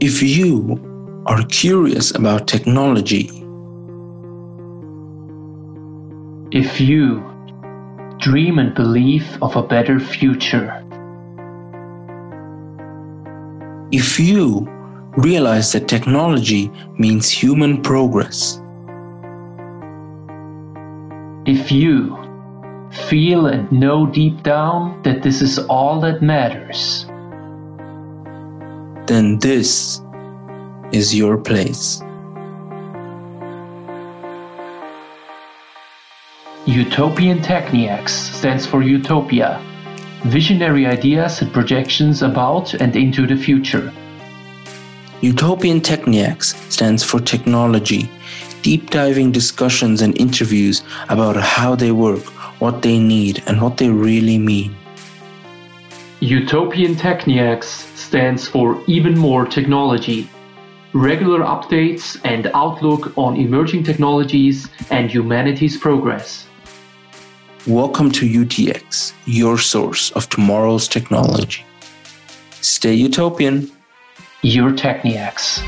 If you are curious about technology, If you dream and believe of a better future, if you realize that technology means human progress, if you feel and know deep down that this is all that matters, then this is your place. Utopian Techniax stands for Utopia, visionary ideas and projections about and into the future. Utopian Techniax stands for technology, deep diving discussions and interviews about how they work, what they need, and what they really mean. Utopian Techniax stands for even more technology. Regular updates and outlook on emerging technologies and humanity's progress. Welcome to UTX, your source of tomorrow's technology. Stay utopian. Your Techniax.